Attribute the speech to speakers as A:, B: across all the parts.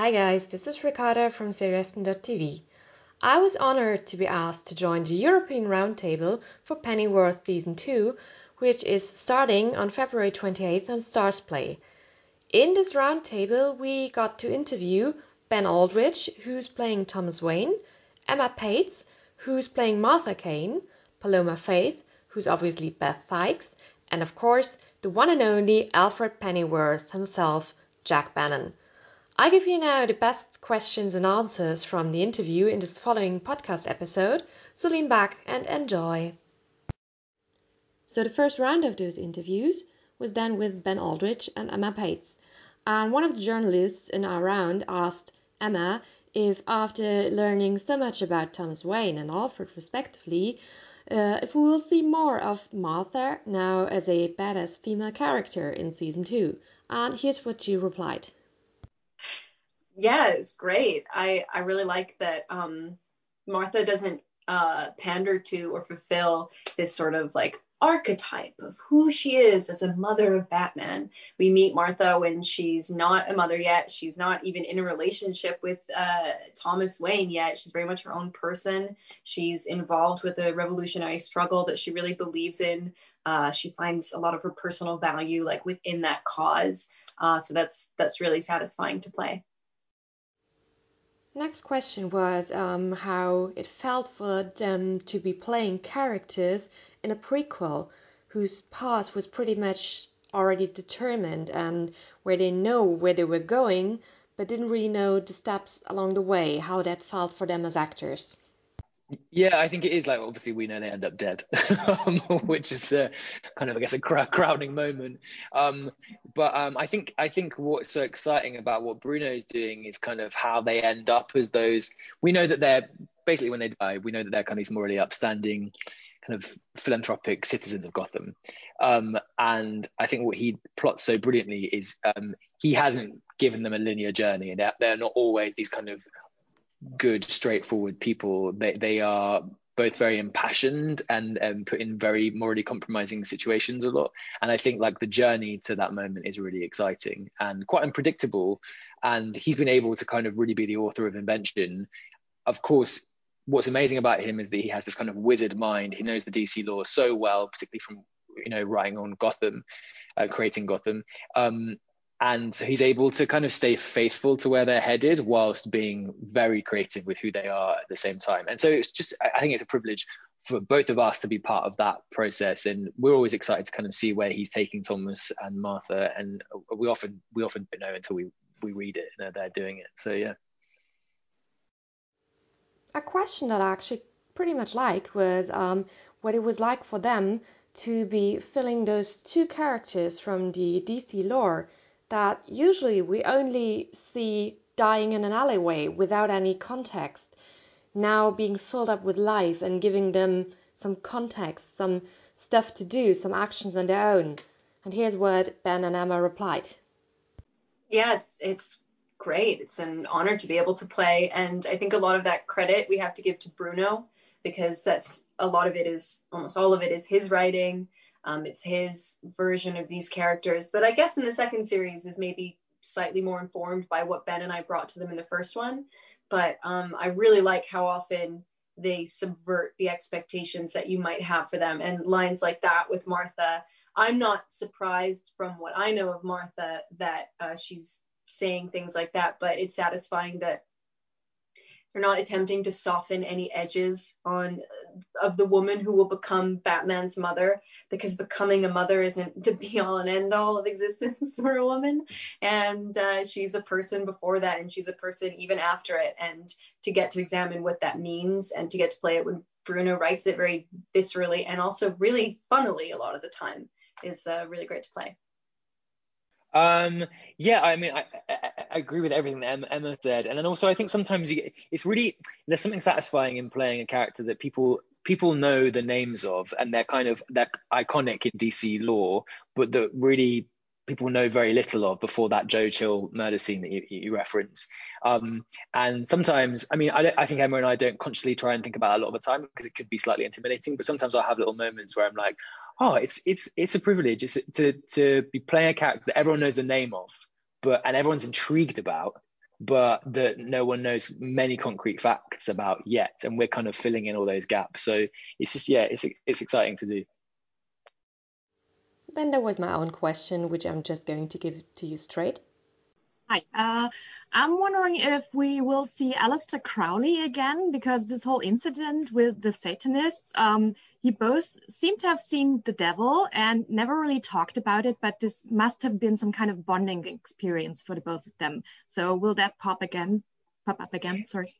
A: Hi guys, this is Ricarda from Serieston.tv. I was honored to be asked to join the European Roundtable for Pennyworth Season 2, which is starting on February 28th on Starzplay. In this roundtable, we got to interview Ben Aldridge, who's playing Thomas Wayne, Emma Paetz, who's playing Martha Kane, Paloma Faith, who's obviously Beth Sykes, and of course, the one and only Alfred Pennyworth himself, Jack Bannon. I give you now the best questions and answers from the interview in this following podcast episode, so lean back and enjoy. So, the first round of those interviews was then with Ben Aldridge and Emma Paetz. And one of the journalists in our round asked Emma if, after learning so much about Thomas Wayne and Alfred respectively, uh, if we will see more of Martha now as a badass female character in season two. And here's what she replied
B: yeah, it's great. I I really like that um, Martha doesn't uh, pander to or fulfill this sort of like archetype of who she is as a mother of Batman. We meet Martha when she's not a mother yet. She's not even in a relationship with uh, Thomas Wayne yet. She's very much her own person. She's involved with a revolutionary struggle that she really believes in. Uh, she finds a lot of her personal value like within that cause. Uh, so that's that's really satisfying to play.
A: Next question was um, how it felt for them to be playing characters in a prequel whose past was pretty much already determined and where they know where they were going but didn't really know the steps along the way, how that felt for them as actors.
C: Yeah, I think it is like obviously we know they end up dead, um, which is uh, kind of I guess a crowning moment. Um, but um, I think I think what's so exciting about what Bruno is doing is kind of how they end up as those. We know that they're basically when they die, we know that they're kind of these morally upstanding, kind of philanthropic citizens of Gotham. Um, and I think what he plots so brilliantly is um, he hasn't given them a linear journey, and they're, they're not always these kind of good, straightforward people. They they are both very impassioned and um, put in very morally compromising situations a lot. And I think like the journey to that moment is really exciting and quite unpredictable. And he's been able to kind of really be the author of invention. Of course, what's amazing about him is that he has this kind of wizard mind. He knows the DC lore so well, particularly from you know writing on Gotham, uh, creating Gotham. Um, and he's able to kind of stay faithful to where they're headed whilst being very creative with who they are at the same time. And so it's just i think it's a privilege for both of us to be part of that process. And we're always excited to kind of see where he's taking thomas and martha. And we often we often don't know until we we read it and they're doing it. So yeah.
A: A question that i actually pretty much liked was um, what it was like for them to be filling those two characters from the dc lore that usually we only see dying in an alleyway without any context, now being filled up with life and giving them some context, some stuff to do, some actions on their own. And here's what Ben and Emma replied.
B: Yeah, it's it's great. It's an honor to be able to play, and I think a lot of that credit we have to give to Bruno because that's a lot of it is almost all of it is his writing um, it's his version of these characters that I guess in the second series is maybe slightly more informed by what Ben and I brought to them in the first one. But um, I really like how often they subvert the expectations that you might have for them. And lines like that with Martha, I'm not surprised from what I know of Martha that uh, she's saying things like that, but it's satisfying that they're not attempting to soften any edges on of the woman who will become Batman's mother because becoming a mother isn't the be all and end all of existence for a woman. And uh, she's a person before that, and she's a person even after it. And to get to examine what that means and to get to play it when Bruno writes it very viscerally and also really funnily a lot of the time is uh, really great to play.
C: Um, yeah, I mean, I, I, I, agree with everything that Emma said, and then also I think sometimes you, it's really there's something satisfying in playing a character that people people know the names of, and they're kind of they're iconic in DC lore, but that really people know very little of before that Joe Chill murder scene that you, you reference. Um, and sometimes, I mean, I, I, think Emma and I don't consciously try and think about it a lot of the time because it could be slightly intimidating. But sometimes I have little moments where I'm like, oh, it's it's it's a privilege to to be playing a character that everyone knows the name of, but and everyone's intrigued about, but that no one knows many concrete facts about yet, and we're kind of filling in all those gaps. So it's just yeah, it's it's exciting to do.
A: Then there was my own question, which I'm just going to give to you straight.
D: Hi. Uh, I'm wondering if we will see Aleister Crowley again, because this whole incident with the Satanists, um, you both seem to have seen the devil and never really talked about it, but this must have been some kind of bonding experience for the both of them. So will that pop again? Pop up again? Sorry.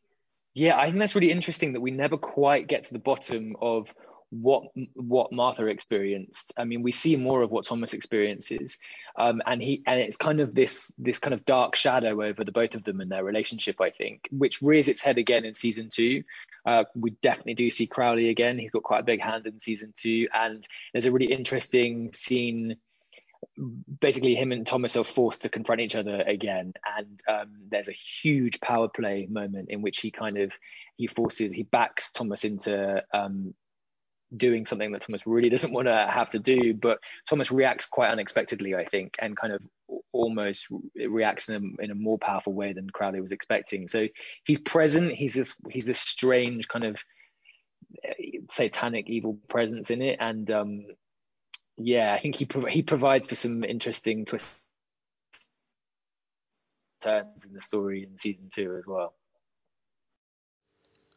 C: Yeah, I think that's really interesting that we never quite get to the bottom of what what Martha experienced. I mean, we see more of what Thomas experiences, um, and he and it's kind of this this kind of dark shadow over the both of them and their relationship. I think, which rears its head again in season two. Uh, we definitely do see Crowley again. He's got quite a big hand in season two, and there's a really interesting scene. Basically, him and Thomas are forced to confront each other again, and um, there's a huge power play moment in which he kind of he forces he backs Thomas into um, doing something that Thomas really doesn't want to have to do, but Thomas reacts quite unexpectedly, I think, and kind of almost reacts in a, in a more powerful way than Crowley was expecting. So he's present. He's this he's this strange kind of satanic evil presence in it, and um, yeah, I think he he provides for some interesting twists turns in the story in season two as well.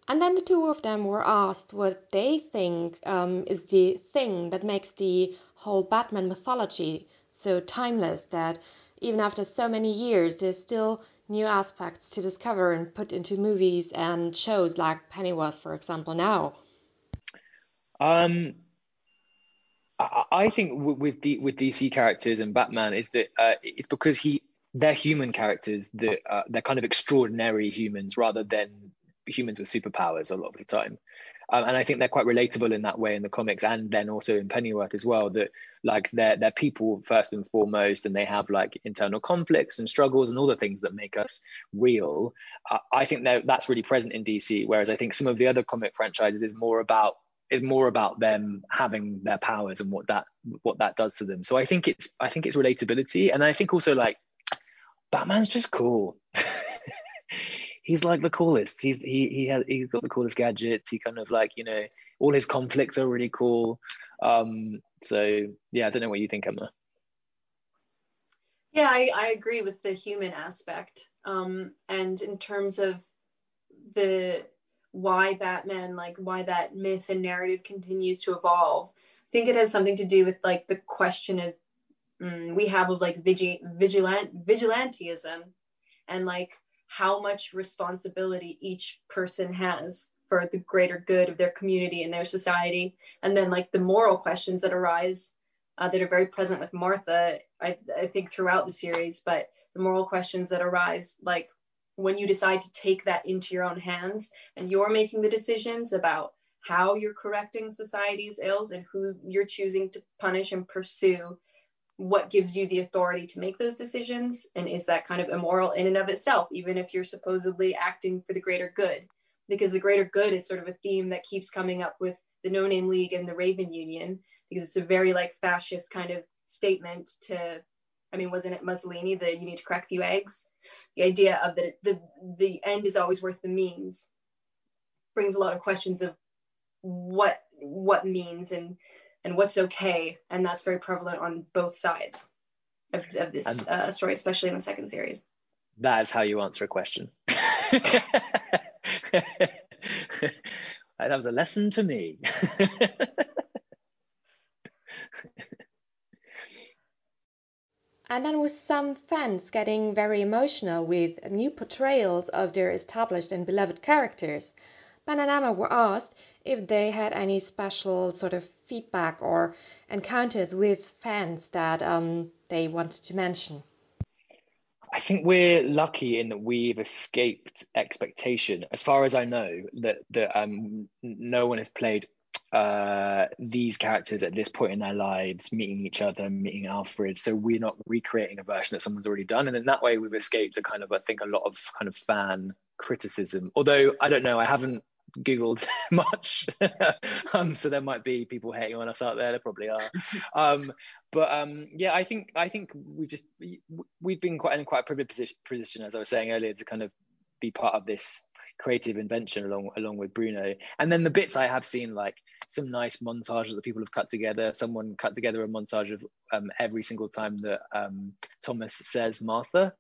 A: And then the two of them were asked what they think um, is the thing that makes the whole Batman mythology so timeless that even after so many years, there's still new aspects to discover and put into movies and shows like Pennyworth, for example, now.
C: Um, I think with the with DC characters and Batman is that uh, it's because he they're human characters that uh, they're kind of extraordinary humans rather than humans with superpowers a lot of the time. Um, and I think they're quite relatable in that way in the comics, and then also in Pennyworth as well. That like they're they're people first and foremost, and they have like internal conflicts and struggles and all the things that make us real. Uh, I think that that's really present in DC, whereas I think some of the other comic franchises is more about is more about them having their powers and what that what that does to them. So I think it's I think it's relatability, and I think also like Batman's just cool. he's like the coolest. He's he he has he's got the coolest gadgets. He kind of like you know all his conflicts are really cool. Um, so yeah, I don't know what you think, Emma.
B: Yeah, I, I agree with the human aspect. Um, and in terms of the why Batman, like why that myth and narrative continues to evolve, I think it has something to do with like the question of mm, we have of like vigi- vigilant vigilantism and like how much responsibility each person has for the greater good of their community and their society. And then like the moral questions that arise uh, that are very present with martha I, I think throughout the series but the moral questions that arise like when you decide to take that into your own hands and you're making the decisions about how you're correcting society's ills and who you're choosing to punish and pursue what gives you the authority to make those decisions and is that kind of immoral in and of itself even if you're supposedly acting for the greater good? Because the greater good is sort of a theme that keeps coming up with the no name league and the raven union because it's a very like fascist kind of statement to i mean wasn't it mussolini that you need to crack a few eggs? The idea of that the the end is always worth the means brings a lot of questions of what what means and and what's okay, and that's very prevalent on both sides of, of this uh, story, especially in the second series.
C: That is how you answer a question. that was a lesson to me.
A: and then with some fans getting very emotional with new portrayals of their established and beloved characters, Ben and Emma were asked if they had any special sort of feedback or encounters with fans that um, they wanted to mention.
C: I think we're lucky in that we've escaped expectation. As far as I know, that that um, no one has played uh, these characters at this point in their lives, meeting each other, meeting Alfred. So we're not recreating a version that someone's already done, and in that way, we've escaped a kind of I think a lot of kind of fan criticism. Although I don't know, I haven't googled much. Um so there might be people hating on us out there. There probably are. Um but um yeah i think i think we just we've been quite in quite a privileged position, position as i was saying earlier to kind of be part of this creative invention along along with bruno. And then the bits i have seen like some nice montages that people have cut together someone cut together a montage of um, every single time that um, thomas says martha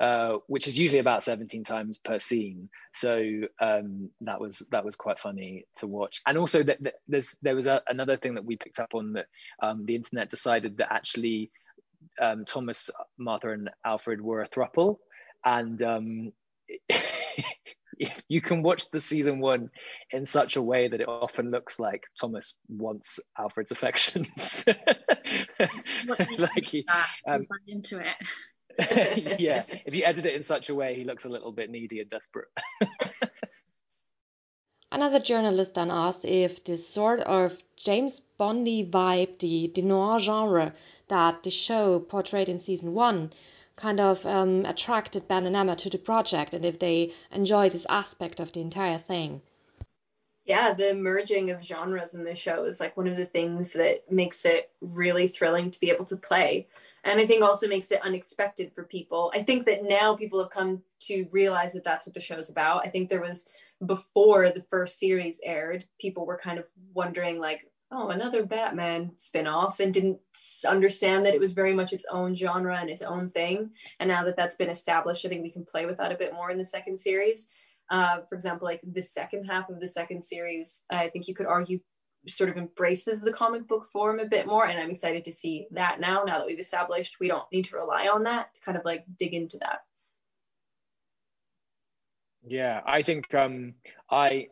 C: uh, which is usually about 17 times per scene. So um, that was that was quite funny to watch. And also that, that there's there was a, another thing that we picked up on that um, the internet decided that actually um, Thomas, Martha, and Alfred were a thruple, and um, you can watch the season one in such a way that it often looks like Thomas wants Alfred's affections.
E: like he, um, into it.
C: yeah, if you edit it in such a way, he looks a little bit needy and desperate.
A: Another journalist then asked if this sort of James Bondy vibe, the, the noir genre that the show portrayed in season one, kind of um, attracted Ben and Emma to the project, and if they enjoyed this aspect of the entire thing.
B: Yeah, the merging of genres in the show is like one of the things that makes it really thrilling to be able to play and I think also makes it unexpected for people. I think that now people have come to realize that that's what the show's about. I think there was before the first series aired, people were kind of wondering like, oh, another Batman spin-off and didn't understand that it was very much its own genre and its own thing. And now that that's been established, I think we can play with that a bit more in the second series. Uh, for example, like the second half of the second series, I think you could argue sort of embraces the comic book form a bit more and i'm excited to see that now now that we've established we don't need to rely on that to kind of like dig into that.
C: Yeah i think um i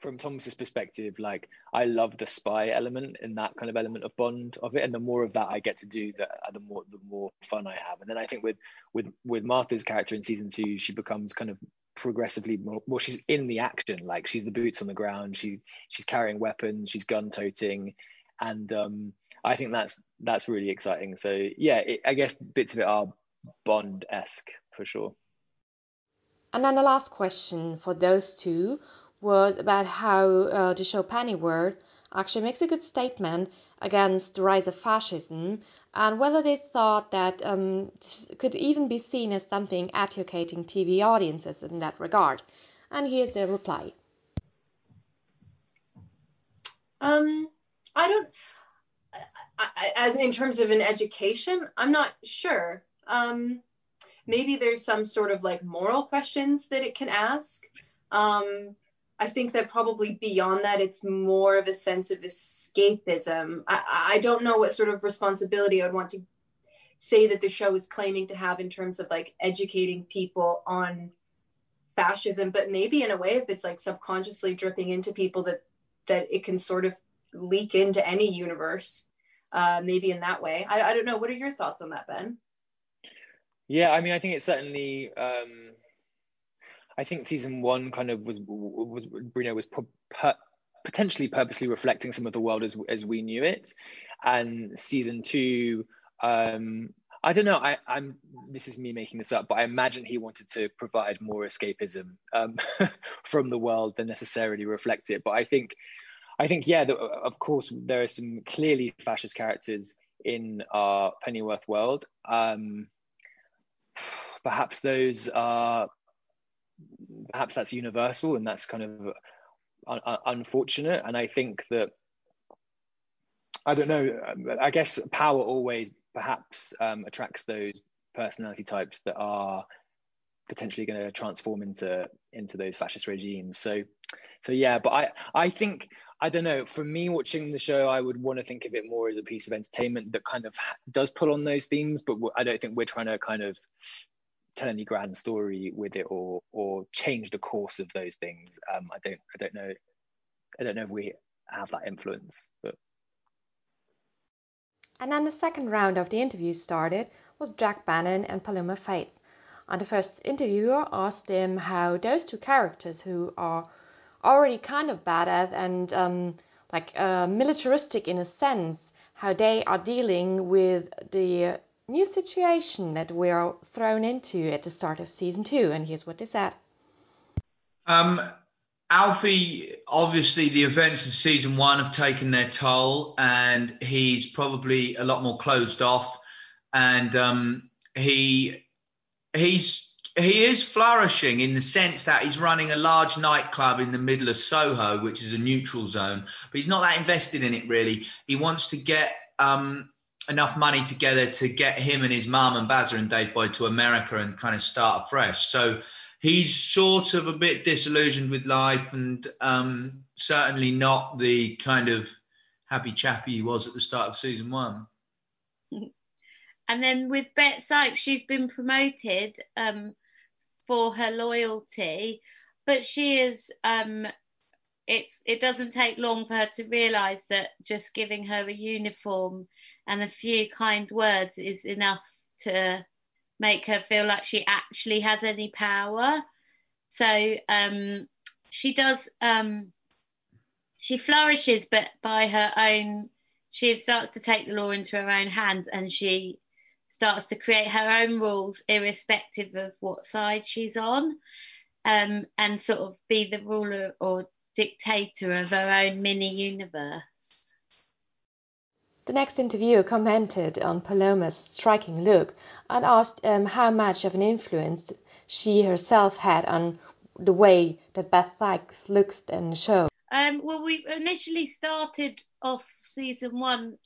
C: from thomas's perspective like i love the spy element and that kind of element of bond of it and the more of that i get to do the, the more the more fun i have. And then i think with with with martha's character in season two she becomes kind of progressively more well she's in the action like she's the boots on the ground she she's carrying weapons she's gun toting and um i think that's that's really exciting. So yeah it, i guess bits of it are bond-esque for sure.
A: And then the last question for those two was about how uh, the show pennyworth actually makes a good statement against the rise of fascism and whether they thought that um, could even be seen as something educating TV audiences in that regard. And here's their reply.
B: Um, I don't. As in terms of an education, I'm not sure. Um, maybe there's some sort of like moral questions that it can ask. Um, I think that probably beyond that, it's more of a sense of escapism. I, I don't know what sort of responsibility I would want to say that the show is claiming to have in terms of like educating people on fascism, but maybe in a way, if it's like subconsciously dripping into people, that that it can sort of leak into any universe. Uh, maybe in that way. I, I don't know. What are your thoughts on that, Ben?
C: Yeah, I mean, I think it's certainly um, I think season one kind of was was Bruno was potentially purposely reflecting some of the world as as we knew it, and season two. Um, I don't know. I, am This is me making this up, but I imagine he wanted to provide more escapism um, from the world than necessarily reflect it. But I think, I think, yeah. The, of course, there are some clearly fascist characters in our Pennyworth world. Um, perhaps those are perhaps that's universal and that's kind of un- unfortunate. And I think that I don't know. I guess power always perhaps um, attracts those personality types that are potentially going to transform into into those fascist regimes. So, so yeah. But I I think I don't know. For me, watching the show, I would want to think of it more as a piece of entertainment that kind of does pull on those themes. But I don't think we're trying to kind of tell any grand story with it or or change the course of those things. Um, I don't I don't know I don't know if we have that influence, but.
A: And then the second round of the interviews started was Jack Bannon and Paloma Faith. And the first interviewer asked them how those two characters, who are already kind of badass and um, like uh, militaristic in a sense, how they are dealing with the new situation that we are thrown into at the start of season two. And here's what they said.
F: Um, Alfie, obviously, the events of season one have taken their toll, and he's probably a lot more closed off. And um, he he's he is flourishing in the sense that he's running a large nightclub in the middle of Soho, which is a neutral zone, but he's not that invested in it really. He wants to get um, enough money together to get him and his mum and Bazza and Daveboy to America and kind of start afresh. So he's sort of a bit disillusioned with life and um, certainly not the kind of happy chappy he was at the start of season one.
G: And then with Bet Sykes, she's been promoted um, for her loyalty, but she is. Um, it's it doesn't take long for her to realise that just giving her a uniform and a few kind words is enough to make her feel like she actually has any power. So um, she does. Um, she flourishes, but by her own. She starts to take the law into her own hands, and she starts to create her own rules, irrespective of what side she's on, um, and sort of be the ruler or dictator of her own mini universe.
A: The next interviewer commented on Paloma's striking look and asked um, how much of an influence she herself had on the way that Beth Sykes looks in the show.
G: Um, well, we initially started off season one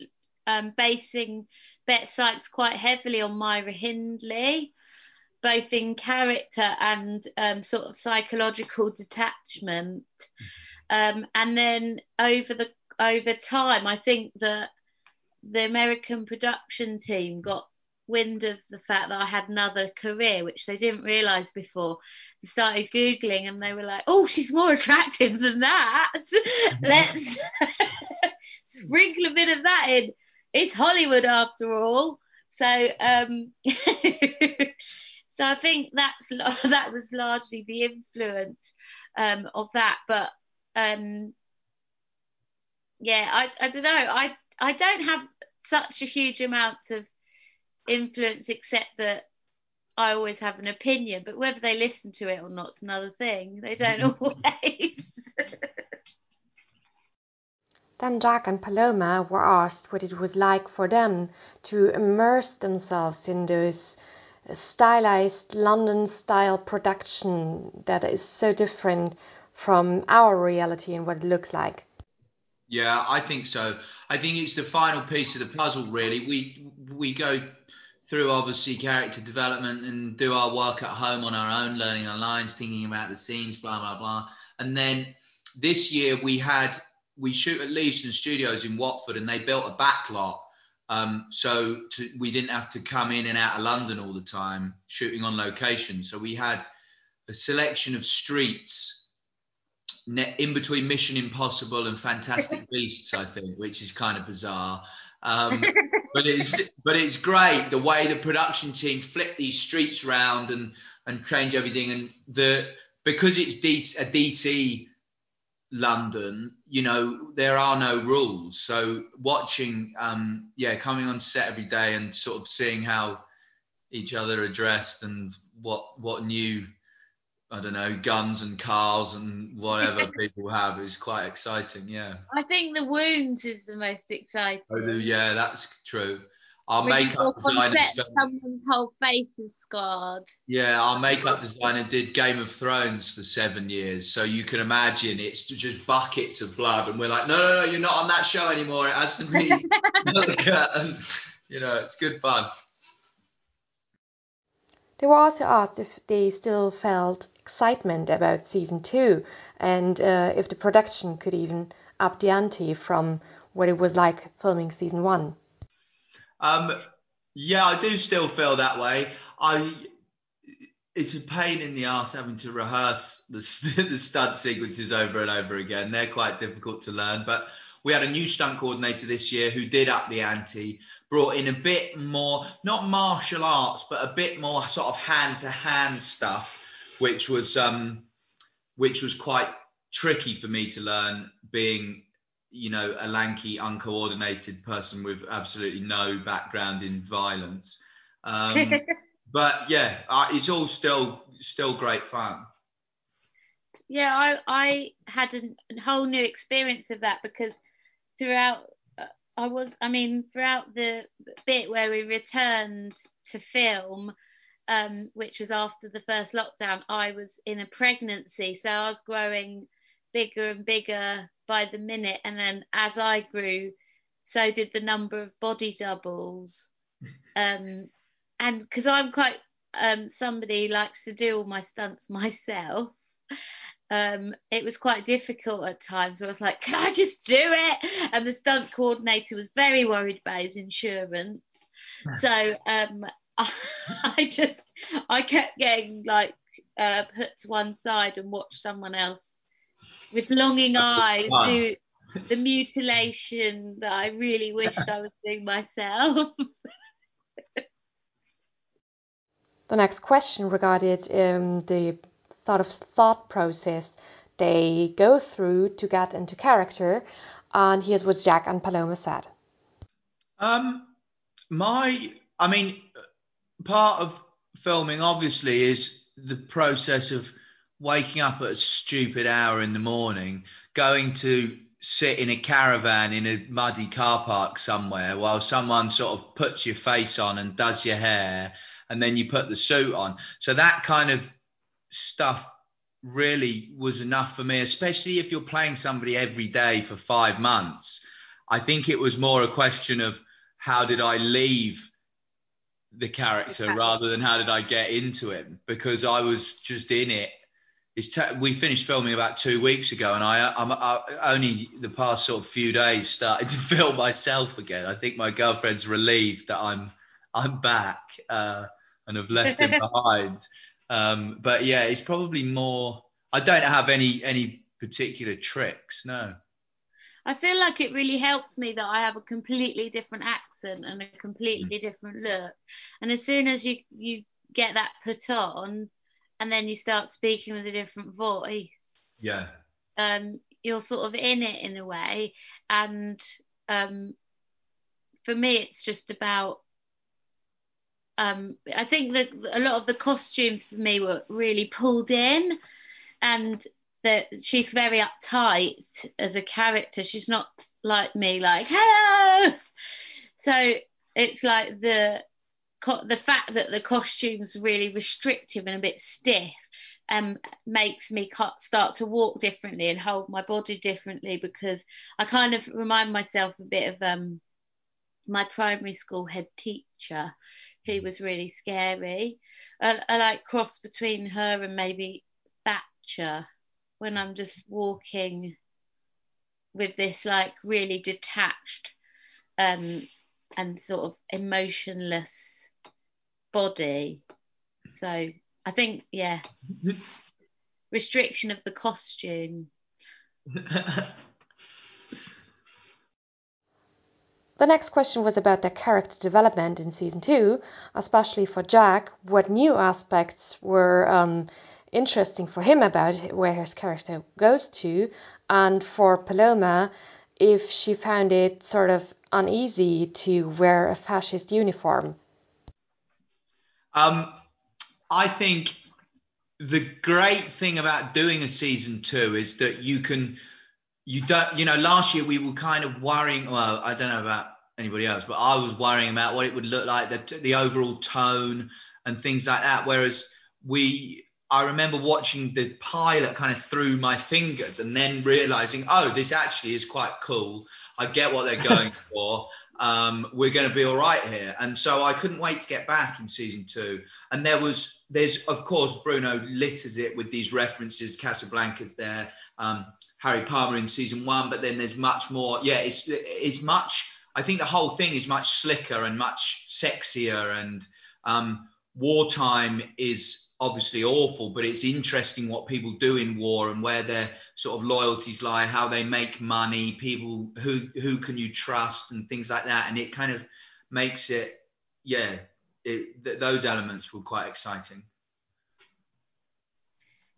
G: um, basing Beth Sykes quite heavily on Myra Hindley, both in character and um, sort of psychological detachment. Um, and then over the over time, I think that the American production team got wind of the fact that I had another career, which they didn't realise before. They started Googling and they were like, oh, she's more attractive than that. Let's sprinkle a bit of that in. It's Hollywood after all. So, um, so I think that's that was largely the influence um, of that. But um, yeah, I, I don't know. I I don't have such a huge amount of influence except that I always have an opinion, but whether they listen to it or not is another thing. They don't always.
A: then Jack and Paloma were asked what it was like for them to immerse themselves in those stylized London style production that is so different from our reality and what it looks like.
F: Yeah, I think so. I think it's the final piece of the puzzle. Really, we we go through obviously character development and do our work at home on our own, learning our lines, thinking about the scenes, blah blah blah. And then this year we had we shoot at Leavesden Studios in Watford, and they built a backlot. Um, so to, we didn't have to come in and out of London all the time shooting on location. So we had a selection of streets in between Mission Impossible and Fantastic Beasts, I think, which is kind of bizarre. Um, but it's but it's great the way the production team flip these streets around and and change everything and the because it's DC, a DC London, you know, there are no rules. So watching, um, yeah, coming on set every day and sort of seeing how each other are dressed and what what new I don't know, guns and cars and whatever people have is quite exciting. Yeah.
G: I think the wounds is the most exciting.
F: Oh, yeah, that's true. Our when makeup designer.
G: Someone's whole face is scarred.
F: Yeah, our makeup designer did Game of Thrones for seven years, so you can imagine it's just buckets of blood, and we're like, no, no, no, you're not on that show anymore. It has to be, and you know, it's good fun.
A: They were also asked if they still felt excitement about season two and uh, if the production could even up the ante from what it was like filming season one.
F: Um, yeah, I do still feel that way. I it's a pain in the ass having to rehearse the, the stunt sequences over and over again. They're quite difficult to learn, but we had a new stunt coordinator this year who did up the ante, brought in a bit more, not martial arts, but a bit more sort of hand to hand stuff, which was um, which was quite tricky for me to learn, being you know a lanky, uncoordinated person with absolutely no background in violence. Um, but yeah, uh, it's all still still great fun.
G: yeah, I I had a, whole new experience of that because throughout uh, I was I mean throughout the bit where we returned to film um, which was after the first lockdown, I was in a pregnancy. So I was growing bigger and bigger by the minute. And then as I grew, so did the number of body doubles. Um, and because I'm quite um, somebody likes to do all my stunts myself. Um, it was quite difficult at times where I was like, can I just do it? And the stunt coordinator was very worried about his insurance. so um, I just I kept getting like uh, put to one side and watch someone else with longing eyes do the mutilation that I really wished I was doing myself.
A: the next question regarded um, the thought of thought process they go through to get into character, and here's what Jack and Paloma said.
F: Um, my, I mean, part of filming obviously is the process of waking up at a stupid hour in the morning, going to sit in a caravan in a muddy car park somewhere while someone sort of puts your face on and does your hair and then you put the suit on. So that kind of stuff really was enough for me, especially if you're playing somebody every day for five months. I think it was more a question of how did I leave the character rather than how did I get into it because I was just in it. We finished filming about two weeks ago, and I, I'm I, only the past sort of few days started to film myself again. I think my girlfriend's relieved that I'm I'm back uh, and have left him behind. Um, but yeah, it's probably more. I don't have any any particular tricks. No.
G: I feel like it really helps me that I have a completely different accent and a completely mm. different look. And as soon as you you get that put on, and then you start speaking with a different voice,
F: yeah,
G: um, you're sort of in it in a way. And um, for me, it's just about. Um, I think that a lot of the costumes for me were really pulled in, and that she's very uptight as a character. She's not like me, like hello. So it's like the the fact that the costume's really restrictive and a bit stiff um, makes me start to walk differently and hold my body differently because I kind of remind myself a bit of um, my primary school head teacher who was really scary. I, I like cross between her and maybe Thatcher when I'm just walking with this like really detached um, and sort of emotionless body. So I think, yeah, restriction of the costume.
A: The next question was about the character development in season two, especially for Jack. What new aspects were um, interesting for him about where his character goes to, and for Paloma, if she found it sort of uneasy to wear a fascist uniform.
F: Um, I think the great thing about doing a season two is that you can, you don't, you know, last year we were kind of worrying. Well, I don't know about anybody else, but I was worrying about what it would look like, the the overall tone and things like that. Whereas we I remember watching the pilot kind of through my fingers and then realizing, oh, this actually is quite cool. I get what they're going for. Um, we're going to be all right here. And so I couldn't wait to get back in season two. And there was, there's, of course, Bruno litters it with these references. Casablanca's there, um, Harry Palmer in season one, but then there's much more. Yeah, it's, it's much, I think the whole thing is much slicker and much sexier. And um, wartime is obviously awful, but it's interesting what people do in war and where their sort of loyalties lie, how they make money, people who who can you trust, and things like that. And it kind of makes it, yeah, it, th- those elements were quite exciting.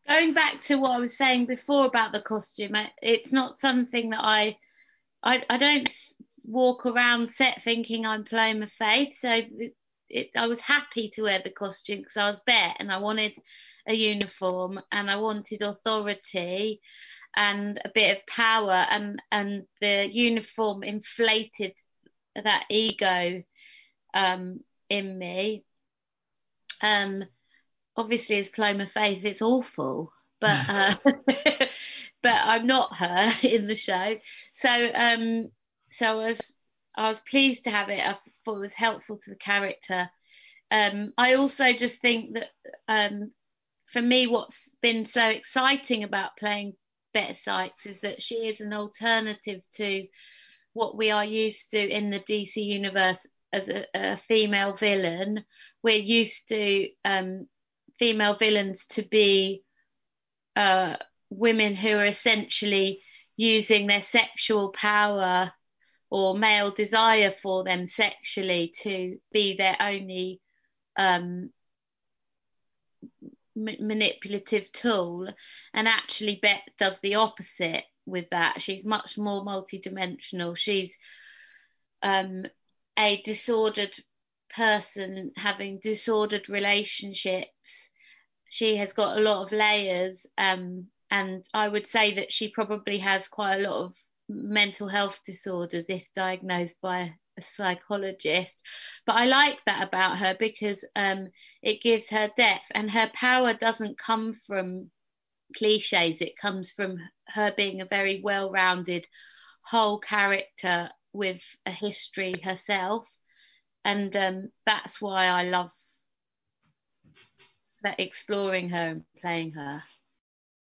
G: Going back to what I was saying before about the costume, it's not something that I, I, I don't walk around set thinking I'm Paloma Faith. So it, I was happy to wear the costume because I was Bet and I wanted a uniform and I wanted authority and a bit of power and and the uniform inflated that ego um, in me. Um, obviously, as Paloma Faith, it's awful, but uh, but I'm not her in the show. So um, so I was I was pleased to have it. I thought it was helpful to the character. Um, I also just think that um, for me, what's been so exciting about playing Bet Sykes is that she is an alternative to what we are used to in the DC universe as a, a female villain. We're used to um, female villains to be uh, women who are essentially using their sexual power or male desire for them sexually to be their only um, manipulative tool. And actually, Bet does the opposite with that. She's much more multidimensional. She's um, a disordered person having disordered relationships. She has got a lot of layers, um, and I would say that she probably has quite a lot of mental health disorders if diagnosed by a psychologist. But I like that about her because um, it gives her depth, and her power doesn't come from cliches. It comes from her being a very well-rounded whole character with a history herself, and um, that's why I love that exploring her and playing her.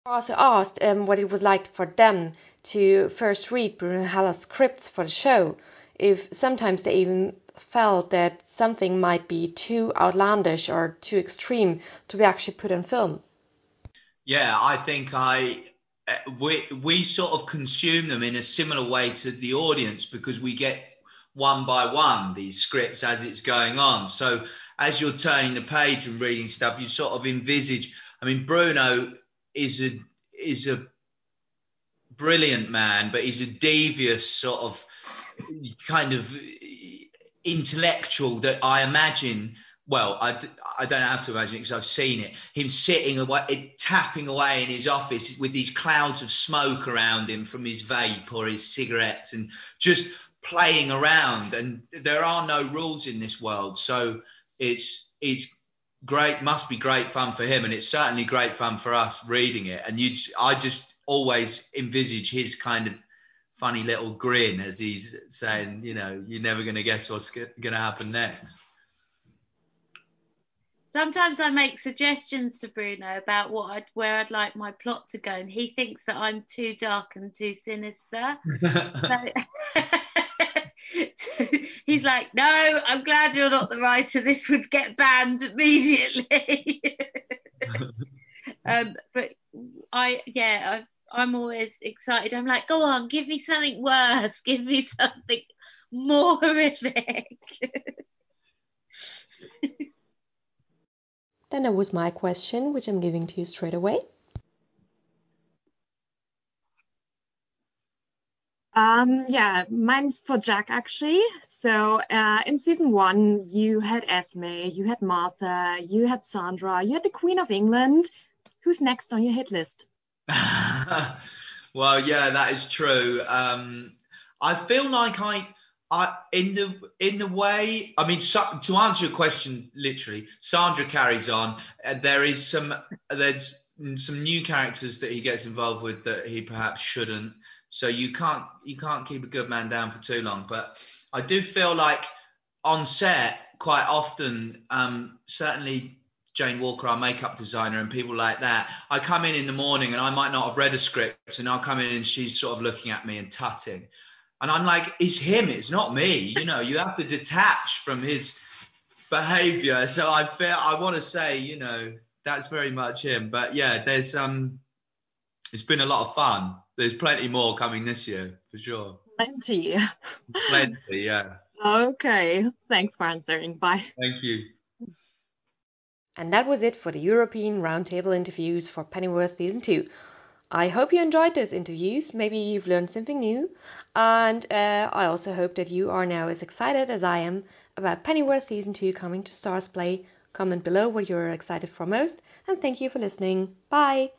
A: Also asked um, what it was like for them to first read Bruno Heller's scripts for the show, if sometimes they even felt that something might be too outlandish or too extreme to be actually put on film.
F: Yeah, I think I uh, we we sort of consume them in a similar way to the audience because we get one by one these scripts as it's going on. So as you're turning the page and reading stuff, you sort of envisage. I mean, Bruno is a is a brilliant man, but he's a devious sort of kind of intellectual that I imagine. Well, I, I don't have to imagine it because I've seen it. Him sitting away, eh, tapping away in his office with these clouds of smoke around him from his vape or his cigarettes, and just playing around. And there are no rules in this world, so it's it's great. Must be great fun for him, and it's certainly great fun for us reading it. And you, I just always envisage his kind of funny little grin as he's saying, you know, you're never going to guess what's going to happen next.
G: Sometimes I make suggestions to Bruno about what I'd, where I'd like my plot to go, and he thinks that I'm too dark and too sinister. so, he's like, "No, I'm glad you're not the writer. This would get banned immediately." um, but I, yeah, I, I'm always excited. I'm like, "Go on, give me something worse. Give me something more horrific."
A: then there was my question, which I'm giving to you straight away.
D: Um, yeah, mine's for Jack actually. So uh, in season one, you had Esme, you had Martha, you had Sandra, you had the Queen of England. Who's next on your hit list?
F: well, yeah, that is true. Um, I feel like I, I in the in the way. I mean, so, to answer your question, literally, Sandra carries on. Uh, there is some there's some new characters that he gets involved with that he perhaps shouldn't. So you can't you can't keep a good man down for too long. But I do feel like on set quite often, um, certainly Jane Walker, our makeup designer, and people like that. I come in in the morning and I might not have read a script, and I'll come in and she's sort of looking at me and tutting, and I'm like, it's him, it's not me. You know, you have to detach from his behavior. So I feel I want to say, you know, that's very much him. But yeah, there's um, it's been a lot of fun there's plenty more coming this year for sure.
D: Plenty.
F: plenty, yeah.
D: Okay. Thanks for answering. Bye.
F: Thank you.
A: And that was it for the European Roundtable interviews for Pennyworth Season 2. I hope you enjoyed those interviews. Maybe you've learned something new. And uh, I also hope that you are now as excited as I am about Pennyworth Season 2 coming to Starzplay. Comment below what you're excited for most. And thank you for listening. Bye.